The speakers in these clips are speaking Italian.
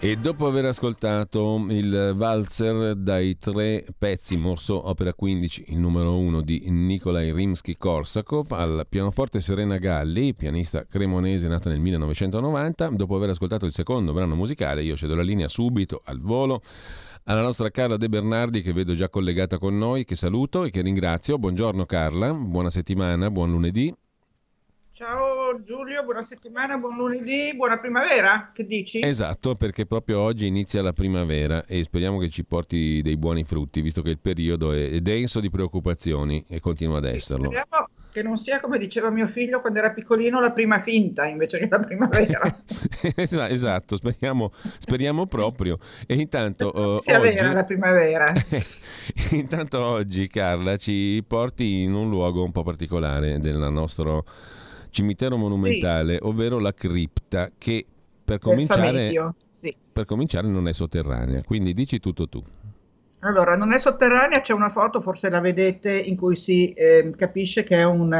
E dopo aver ascoltato il valzer dai tre pezzi Morso Opera 15, il numero 1 di Nikolai Rimsky-Korsakov, al pianoforte Serena Galli, pianista cremonese nata nel 1990, dopo aver ascoltato il secondo brano musicale, io cedo la linea subito al volo alla nostra Carla De Bernardi che vedo già collegata con noi, che saluto e che ringrazio. Buongiorno Carla, buona settimana, buon lunedì. Ciao Giulio, buona settimana, buon lunedì, buona primavera, che dici? Esatto, perché proprio oggi inizia la primavera e speriamo che ci porti dei buoni frutti, visto che il periodo è denso di preoccupazioni e continua ad esserlo. Speriamo che non sia come diceva mio figlio quando era piccolino la prima finta invece che la primavera. esatto, speriamo, speriamo, proprio. E intanto... Uh, sia oggi... vera la primavera. intanto oggi Carla ci porti in un luogo un po' particolare del nostro cimitero monumentale, sì. ovvero la cripta, che per cominciare, sì. per cominciare non è sotterranea. Quindi dici tutto tu. Allora, non è sotterranea, c'è una foto, forse la vedete, in cui si eh, capisce che è un,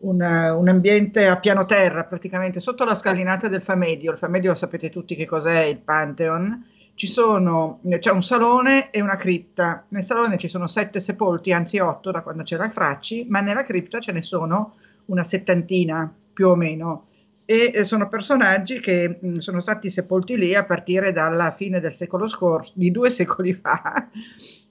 un, un, ambiente a piano terra, praticamente sotto la scalinata del Famedio. Il Famedio sapete tutti che cos'è il Pantheon. Ci sono, c'è un salone e una cripta. Nel salone ci sono sette sepolti, anzi otto da quando c'era Fracci, ma nella cripta ce ne sono una settantina più o meno e sono personaggi che mh, sono stati sepolti lì a partire dalla fine del secolo scorso, di due secoli fa,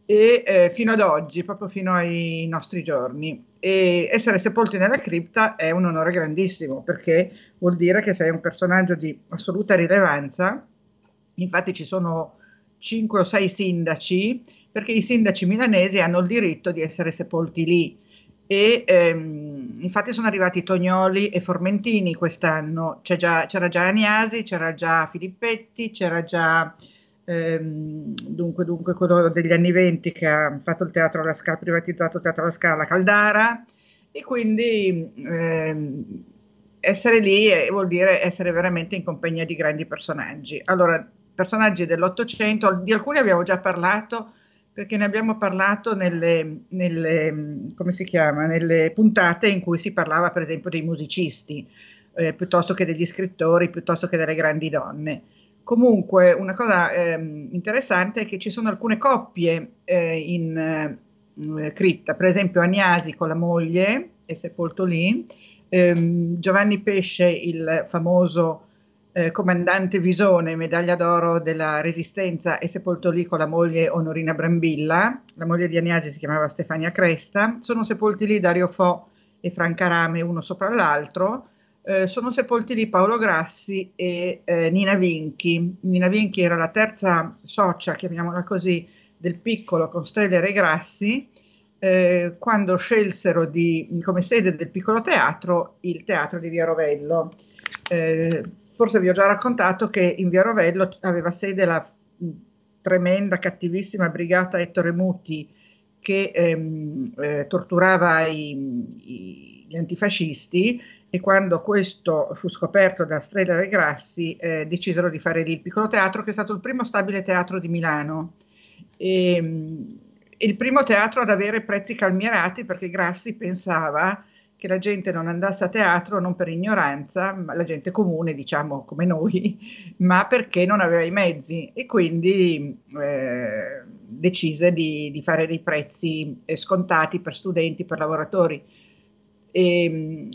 e eh, fino ad oggi, proprio fino ai nostri giorni. E essere sepolti nella cripta è un onore grandissimo perché vuol dire che sei un personaggio di assoluta rilevanza. Infatti ci sono cinque o sei sindaci, perché i sindaci milanesi hanno il diritto di essere sepolti lì e ehm, infatti sono arrivati Tognoli e Formentini quest'anno, già, c'era già Aniasi, c'era già Filippetti, c'era già ehm, dunque, dunque quello degli anni venti che ha fatto il teatro alla Scala, privatizzato il teatro alla Scala, Caldara e quindi ehm, essere lì vuol dire essere veramente in compagnia di grandi personaggi. Allora, personaggi dell'Ottocento, di alcuni abbiamo già parlato, perché ne abbiamo parlato nelle, nelle, chiama, nelle, puntate in cui si parlava per esempio dei musicisti, eh, piuttosto che degli scrittori, piuttosto che delle grandi donne. Comunque una cosa eh, interessante è che ci sono alcune coppie eh, in eh, cripta, per esempio Agnasi con la moglie è sepolto lì, ehm, Giovanni Pesce, il famoso eh, comandante Visone, medaglia d'oro della Resistenza, è sepolto lì con la moglie Onorina Brambilla, la moglie di Agnasi si chiamava Stefania Cresta, sono sepolti lì Dario Fo e Franca Rame uno sopra l'altro, eh, sono sepolti lì Paolo Grassi e eh, Nina Vinchi. Nina Vinchi era la terza socia, chiamiamola così, del piccolo con Streller e Grassi, eh, quando scelsero di, come sede del piccolo teatro il teatro di Via Rovello. Eh, forse vi ho già raccontato che in Via Rovello aveva sede la tremenda, cattivissima brigata Ettore Muti che ehm, eh, torturava i, i, gli antifascisti e quando questo fu scoperto da Strela e Grassi eh, decisero di fare lì il piccolo teatro che è stato il primo stabile teatro di Milano. E, il primo teatro ad avere prezzi calmierati perché Grassi pensava che la gente non andasse a teatro non per ignoranza, la gente comune, diciamo come noi, ma perché non aveva i mezzi e quindi eh, decise di, di, fare dei prezzi eh, scontati per studenti, per lavoratori. E,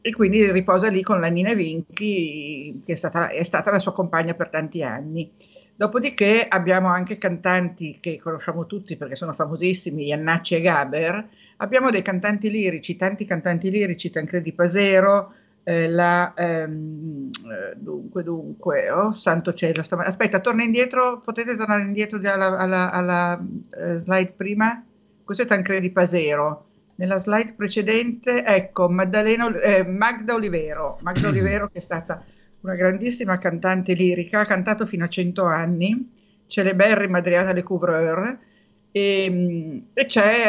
e quindi riposa lì con la Nina Vinchi, che è stata, è stata la sua compagna per tanti anni. Dopodiché abbiamo anche cantanti che conosciamo tutti perché sono famosissimi, Iannacci e Gaber, Abbiamo dei cantanti lirici, tanti cantanti lirici, Tancredi Pasero, eh, la, ehm, eh, dunque, dunque, oh santo cielo, stam- aspetta, torna indietro, potete tornare indietro alla, alla, alla uh, slide prima? Questo è Tancredi Pasero. Nella slide precedente, ecco, Maddalena, eh, Magda Olivero, Magda Olivero che è stata una grandissima cantante lirica, ha cantato fino a 100 anni, celeberrima Adriana Lecouvreur, e, ehm, e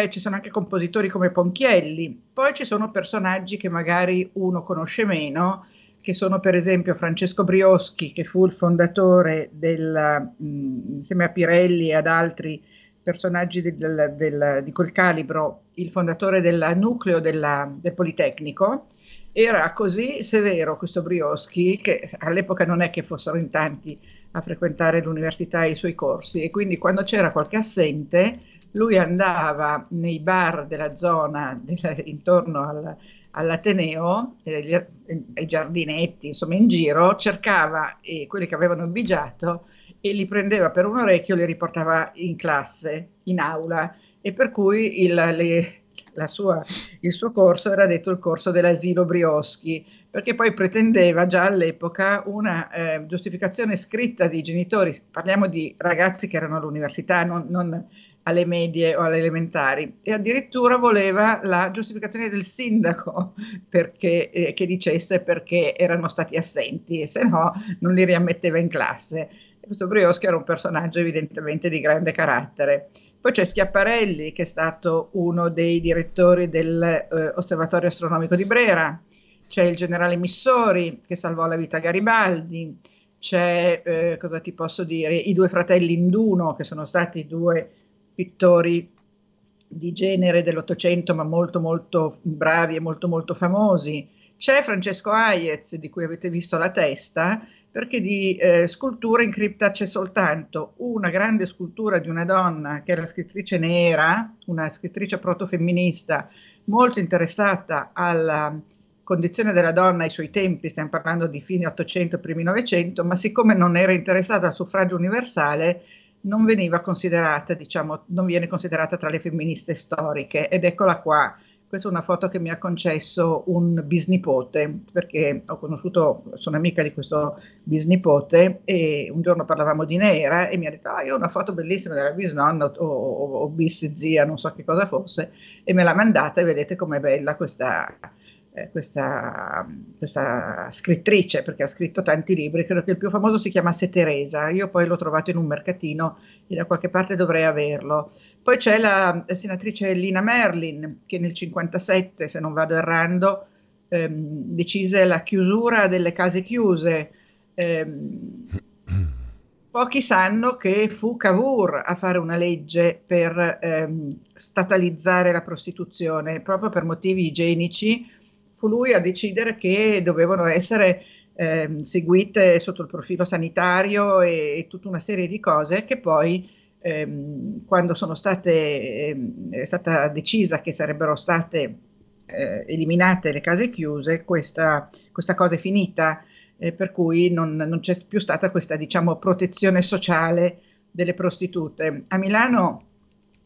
ci sono anche compositori come Ponchielli, poi ci sono personaggi che magari uno conosce meno, che sono per esempio Francesco Brioschi, che fu il fondatore del, mh, insieme a Pirelli e ad altri personaggi del, del, di quel calibro, il fondatore del nucleo della, del Politecnico, era così severo questo Brioschi che all'epoca non è che fossero in tanti a frequentare l'università e i suoi corsi e quindi quando c'era qualche assente lui andava nei bar della zona della, intorno al, all'Ateneo, eh, ai giardinetti, insomma in giro, cercava eh, quelli che avevano bigiato e li prendeva per un orecchio e li riportava in classe, in aula, e per cui il, le, sua, il suo corso era detto il corso dell'asilo Brioschi, perché poi pretendeva già all'epoca una eh, giustificazione scritta dei genitori, parliamo di ragazzi che erano all'università, non, non alle medie o alle elementari e addirittura voleva la giustificazione del sindaco perché, eh, che dicesse perché erano stati assenti e se no non li riammetteva in classe. questo Brioschi era un personaggio evidentemente di grande carattere. Poi c'è Schiaparelli che è stato uno dei direttori dell'Osservatorio eh, Astronomico di Brera, c'è il generale Missori che salvò la vita a Garibaldi, c'è, eh, cosa ti posso dire, i due fratelli Induno che sono stati due pittori di genere dell'Ottocento, ma molto molto bravi e molto molto famosi. C'è Francesco Hayez, di cui avete visto la testa, perché di eh, scultura in cripta c'è soltanto una grande scultura di una donna che è la scrittrice Nera, una scrittrice protofemminista molto interessata alla condizione della donna ai suoi tempi, stiamo parlando di fine 800, primi 900, ma siccome non era interessata al suffragio universale, non veniva considerata, diciamo, non viene considerata tra le femministe storiche ed eccola qua. Questa è una foto che mi ha concesso un bisnipote, perché ho conosciuto, sono amica di questo bisnipote e un giorno parlavamo di Nera e mi ha detto, ah, io ho una foto bellissima della bisnonna o, o, o bis zia, non so che cosa fosse, e me l'ha mandata e vedete com'è bella questa, eh, questa, questa, scrittrice, perché ha scritto tanti libri, credo che il più famoso si chiamasse Teresa, io poi l'ho trovato in un mercatino e da qualche parte dovrei averlo. Poi c'è la, la senatrice Lina Merlin, che nel 57, se non vado errando, ehm, decise la chiusura delle case chiuse. Ehm, Pochi sanno che fu Cavour a fare una legge per ehm, statalizzare la prostituzione, proprio per motivi igienici, fu lui a decidere che dovevano essere eh, seguite sotto il profilo sanitario e, e, tutta una serie di cose che poi ehm, quando sono state, ehm, è stata decisa che sarebbero state eh, eliminate le case chiuse, questa, questa cosa è finita, eh, per cui non, non, c'è più stata questa diciamo, protezione sociale delle prostitute. A Milano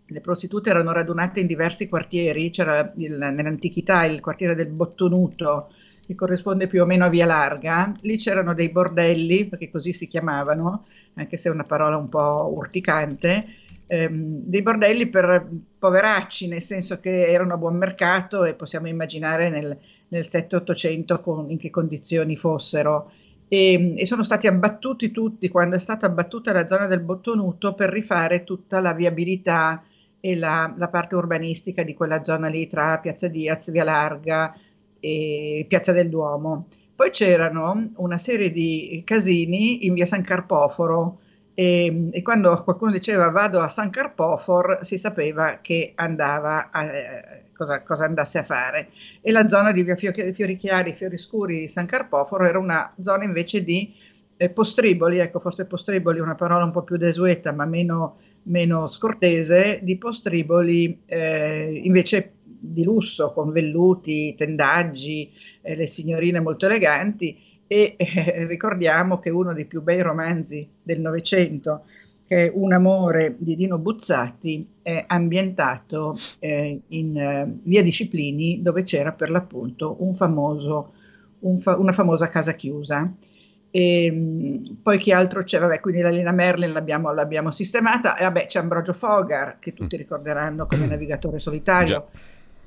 le prostitute erano radunate in diversi quartieri, c'era il, nell'antichità il quartiere del Bottonuto, che corrisponde più o meno a Via Larga, lì c'erano dei bordelli, perché così si chiamavano, anche se è una parola un po' urticante, ehm, dei bordelli per poveracci, nel senso che erano a buon mercato e possiamo immaginare nel, nel 7-800 in che condizioni fossero. E, e, sono stati abbattuti tutti quando è stata abbattuta la zona del Bottonuto per rifare tutta la viabilità e la, la, parte urbanistica di quella zona lì tra Piazza Diaz, Via Larga e Piazza del Duomo. Poi c'erano una serie di casini in via San Carpoforo e, e quando qualcuno diceva vado a San Carpofor si sapeva che andava a, cosa, cosa, andasse a fare. E la zona di via Fiori Chiari, Fiori Scuri San Carpoforo era una zona invece di eh, postriboli, ecco forse postriboli è una parola un po' più desueta ma meno meno scortese, di postriboli eh, invece di lusso, con velluti, tendaggi, eh, le signorine molto eleganti e eh, ricordiamo che uno dei più bei romanzi del Novecento, che è Un amore di Dino Buzzati, è ambientato eh, in eh, via Disciplini dove c'era per l'appunto un famoso, un fa- una famosa casa chiusa. E, ehm, poi chi altro c'è? Vabbè, quindi la Lina Merlin l'abbiamo, l'abbiamo sistemata. E vabbè, c'è Ambrogio Fogar, che tutti mm. ricorderanno come navigatore solitario, Già.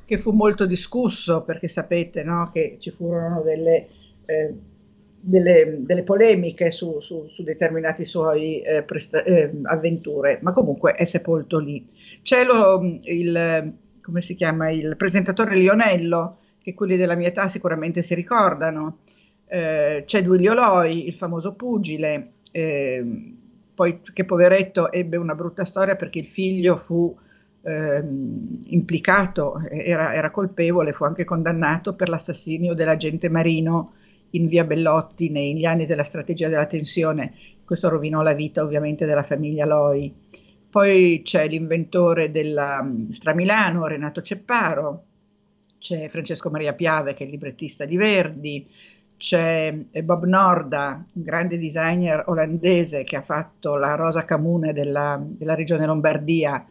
che fu molto discusso perché sapete no, che ci furono delle, eh, delle, delle polemiche su, su, su, determinati suoi eh, presta- eh, avventure, ma comunque è sepolto lì. C'è lo, il, come si chiama, il presentatore Lionello, che quelli della mia età sicuramente si ricordano eh, c'è Duilio Loi, il famoso pugile, eh, poi che poveretto ebbe una brutta storia perché il figlio fu ehm, implicato, era, era, colpevole, fu anche condannato per l'assassinio dell'agente marino in via Bellotti negli anni della strategia della tensione. Questo rovinò la vita ovviamente della famiglia Loi. Poi c'è l'inventore della mm, Stramilano, Renato Cepparo, c'è Francesco Maria Piave che è il librettista di Verdi, c'è Bob Norda, un grande designer olandese che ha fatto la rosa comune della, della regione Lombardia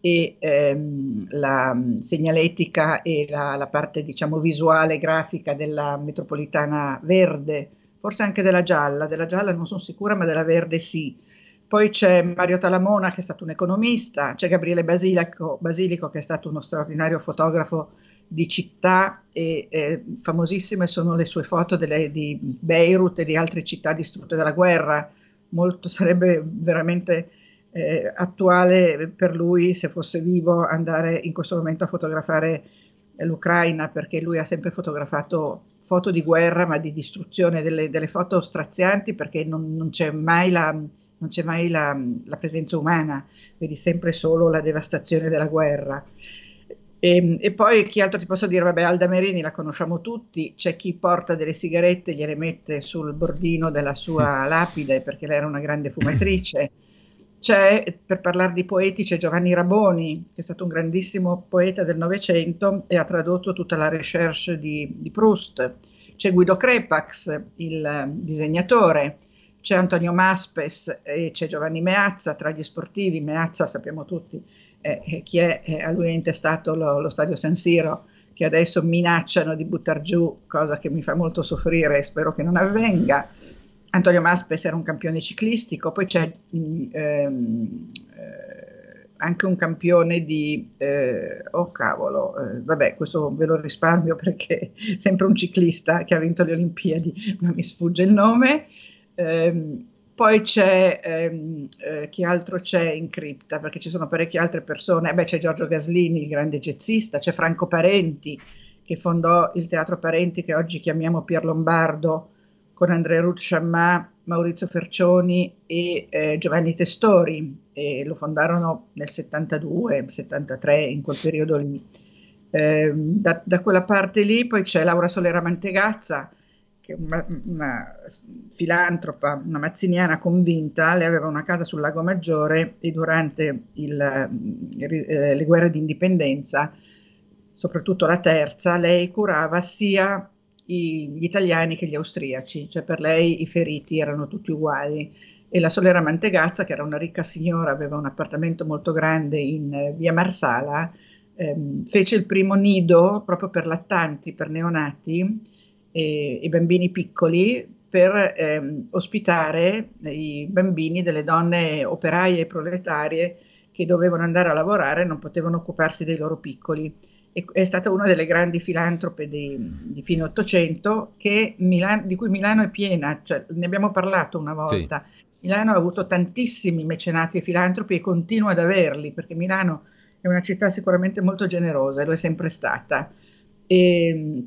e ehm, la segnaletica e la, la, parte diciamo visuale grafica della metropolitana verde, forse anche della gialla, della gialla non sono sicura ma della verde sì. Poi c'è Mario Talamona che è stato un economista, c'è Gabriele Basilico, Basilico che è stato uno straordinario fotografo di città e eh, famosissime sono le sue foto delle, di Beirut e di altre città distrutte dalla guerra. Molto sarebbe veramente eh, attuale per lui, se fosse vivo, andare in questo momento a fotografare l'Ucraina, perché lui ha sempre fotografato foto di guerra, ma di distruzione, delle, delle foto strazianti, perché non, non c'è mai, la, non c'è mai la, la, presenza umana, vedi sempre solo la devastazione della guerra. E, ehm, e, poi chi altro ti posso dire? Vabbè, Alda Merini la conosciamo tutti, c'è chi porta delle sigarette e gliele mette sul bordino della sua lapide perché lei era una grande fumatrice. C'è, per parlare di poeti, c'è Giovanni Raboni, che è stato un grandissimo poeta del Novecento e ha tradotto tutta la recherche di, di Proust. C'è Guido Crepax, il disegnatore, c'è Antonio Maspes e c'è Giovanni Meazza, tra gli sportivi, Meazza sappiamo tutti eh, chi è, eh, a lui è intestato lo, lo stadio San Siro, che adesso minacciano di buttare giù, cosa che mi fa molto soffrire e spero che non avvenga. Antonio Maspes era un campione ciclistico, poi c'è ehm, eh, anche un campione di, eh, oh cavolo, eh, vabbè questo ve lo risparmio perché è sempre un ciclista che ha vinto le Olimpiadi, ma mi sfugge il nome. Eh, poi c'è, ehm, eh, chi altro c'è in cripta, perché ci sono parecchie altre persone, beh c'è Giorgio Gaslini, il grande jazzista, c'è Franco Parenti, che fondò il Teatro Parenti che oggi chiamiamo Pier Lombardo, con Andrea Ruth Chammà, Maurizio Fercioni e eh, Giovanni Testori e lo fondarono nel 72, 73, in quel periodo lì. Eh, da, da, quella parte lì poi c'è Laura Solera Mantegazza, una, una, filantropa, una mazziniana convinta, lei aveva una casa sul Lago Maggiore e durante il, eh, le guerre di indipendenza, soprattutto la terza, lei curava sia gli italiani che gli austriaci, cioè per lei i feriti erano tutti uguali. E la Solera Mantegazza, che era una ricca signora, aveva un appartamento molto grande in eh, via Marsala, ehm, fece il primo nido proprio per lattanti, per neonati e i bambini piccoli, per ehm, ospitare i bambini delle donne operaie e proletarie che dovevano andare a lavorare e non potevano occuparsi dei loro piccoli è stata una delle grandi filantrope di, di fine Ottocento di cui Milano è piena, cioè, ne abbiamo parlato una volta. Sì. Milano ha avuto tantissimi mecenati e filantropi e continua ad averli, perché Milano è una città sicuramente molto generosa e lo è sempre stata. E,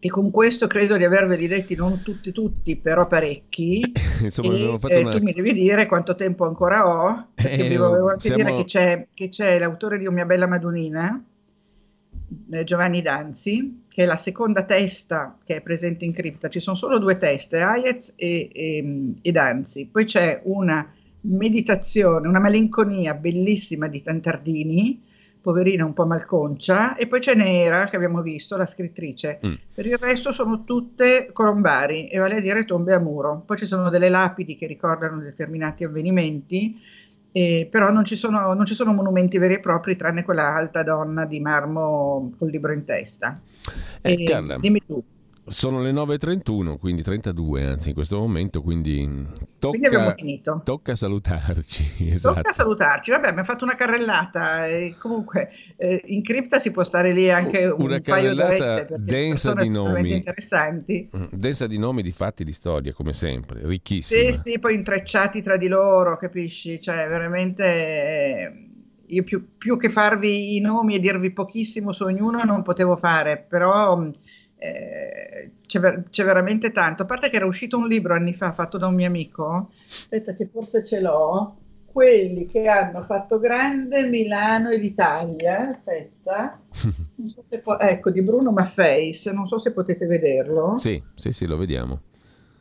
e con questo credo di averveli detti non tutti tutti, però parecchi. Insomma, e, eh, una... Tu mi devi dire quanto tempo ancora ho, perché eh, vi volevo anche siamo... dire che c'è, che c'è l'autore di O mia bella Madonnina, eh, Giovanni Danzi, che è la seconda testa che è presente in cripta. Ci sono solo due teste, Hayez e, e, e Danzi. Poi c'è una meditazione, una malinconia bellissima di Tantardini, poverina un po' malconcia, e poi c'è Nera, che abbiamo visto, la scrittrice. Mm. Per il resto sono tutte colombari, e vale a dire tombe a muro. Poi ci sono delle lapidi che ricordano determinati avvenimenti, eh, però non ci, sono, non ci, sono, monumenti veri e propri tranne quella alta donna di marmo col libro in testa. Eh, Carla, dimmi tu. Sono le 9.31, quindi 32 anzi in questo momento, quindi tocca, quindi tocca salutarci. Esatto. Tocca salutarci, vabbè abbiamo fatto una carrellata, e comunque eh, in cripta si può stare lì anche una un paio d'orette densa di nomi interessanti. Mm, densa di nomi, di fatti, di storia come sempre, ricchissima. Sì, sì, poi intrecciati tra di loro, capisci? Cioè veramente... Eh, io più, più, che farvi i nomi e dirvi pochissimo su ognuno non potevo fare, però eh, c'è, ver- c'è, veramente tanto. A parte che era uscito un libro anni fa fatto da un mio amico, aspetta che forse ce l'ho, quelli che hanno fatto grande Milano e l'Italia, aspetta, so po- ecco, di Bruno Maffeis, non so se potete vederlo. Sì, sì, sì, lo vediamo.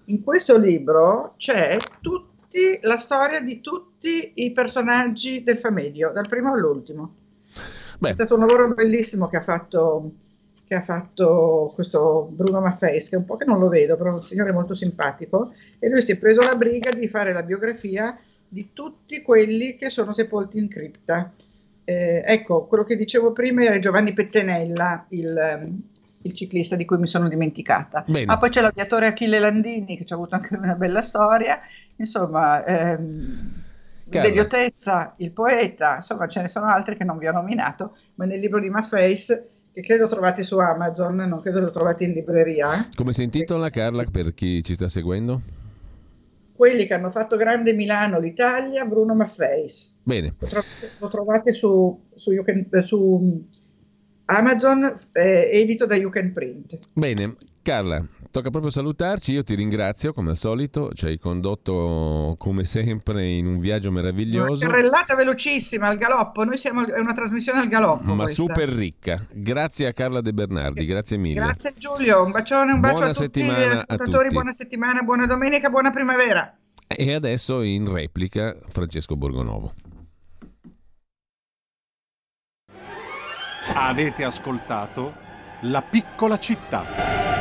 In questo libro c'è tutti, la storia di tutti i personaggi del Famedio, dal primo all'ultimo. Beh. È stato un lavoro bellissimo che ha fatto che ha fatto questo Bruno Maffeis, che è un po' che non lo vedo, però è un signore molto simpatico, e lui si è preso la briga di fare la biografia di tutti quelli che sono sepolti in cripta. Eh, ecco, quello che dicevo prima è Giovanni Pettenella, il, il ciclista di cui mi sono dimenticata. Bene. Ma poi c'è l'aviatore Achille Landini, che ci ha avuto anche una bella storia. Insomma, ehm, Delio Tessa, il poeta, insomma ce ne sono altri che non vi ho nominato, ma nel libro di Maffeis che credo trovate su Amazon, non credo lo trovate in libreria. Eh. Come si intitola Carla per chi ci sta seguendo? Quelli che hanno fatto grande Milano, l'Italia, Bruno Maffeis. Bene. Lo, tro- lo trovate su, su, can, su Amazon, eh, edito da You Can Print. Bene, Carla, tocca proprio salutarci, io ti ringrazio come al solito, ci hai condotto come sempre in un viaggio meraviglioso. Una carrellata velocissima al galoppo, noi siamo è una trasmissione al galoppo. Ma questa. super ricca, grazie a Carla De Bernardi, grazie mille. Grazie Giulio, un bacione, un bacio buona a tutti gli ascoltatori, buona settimana, buona domenica, buona primavera. E adesso in replica Francesco Borgonovo. Avete ascoltato La piccola città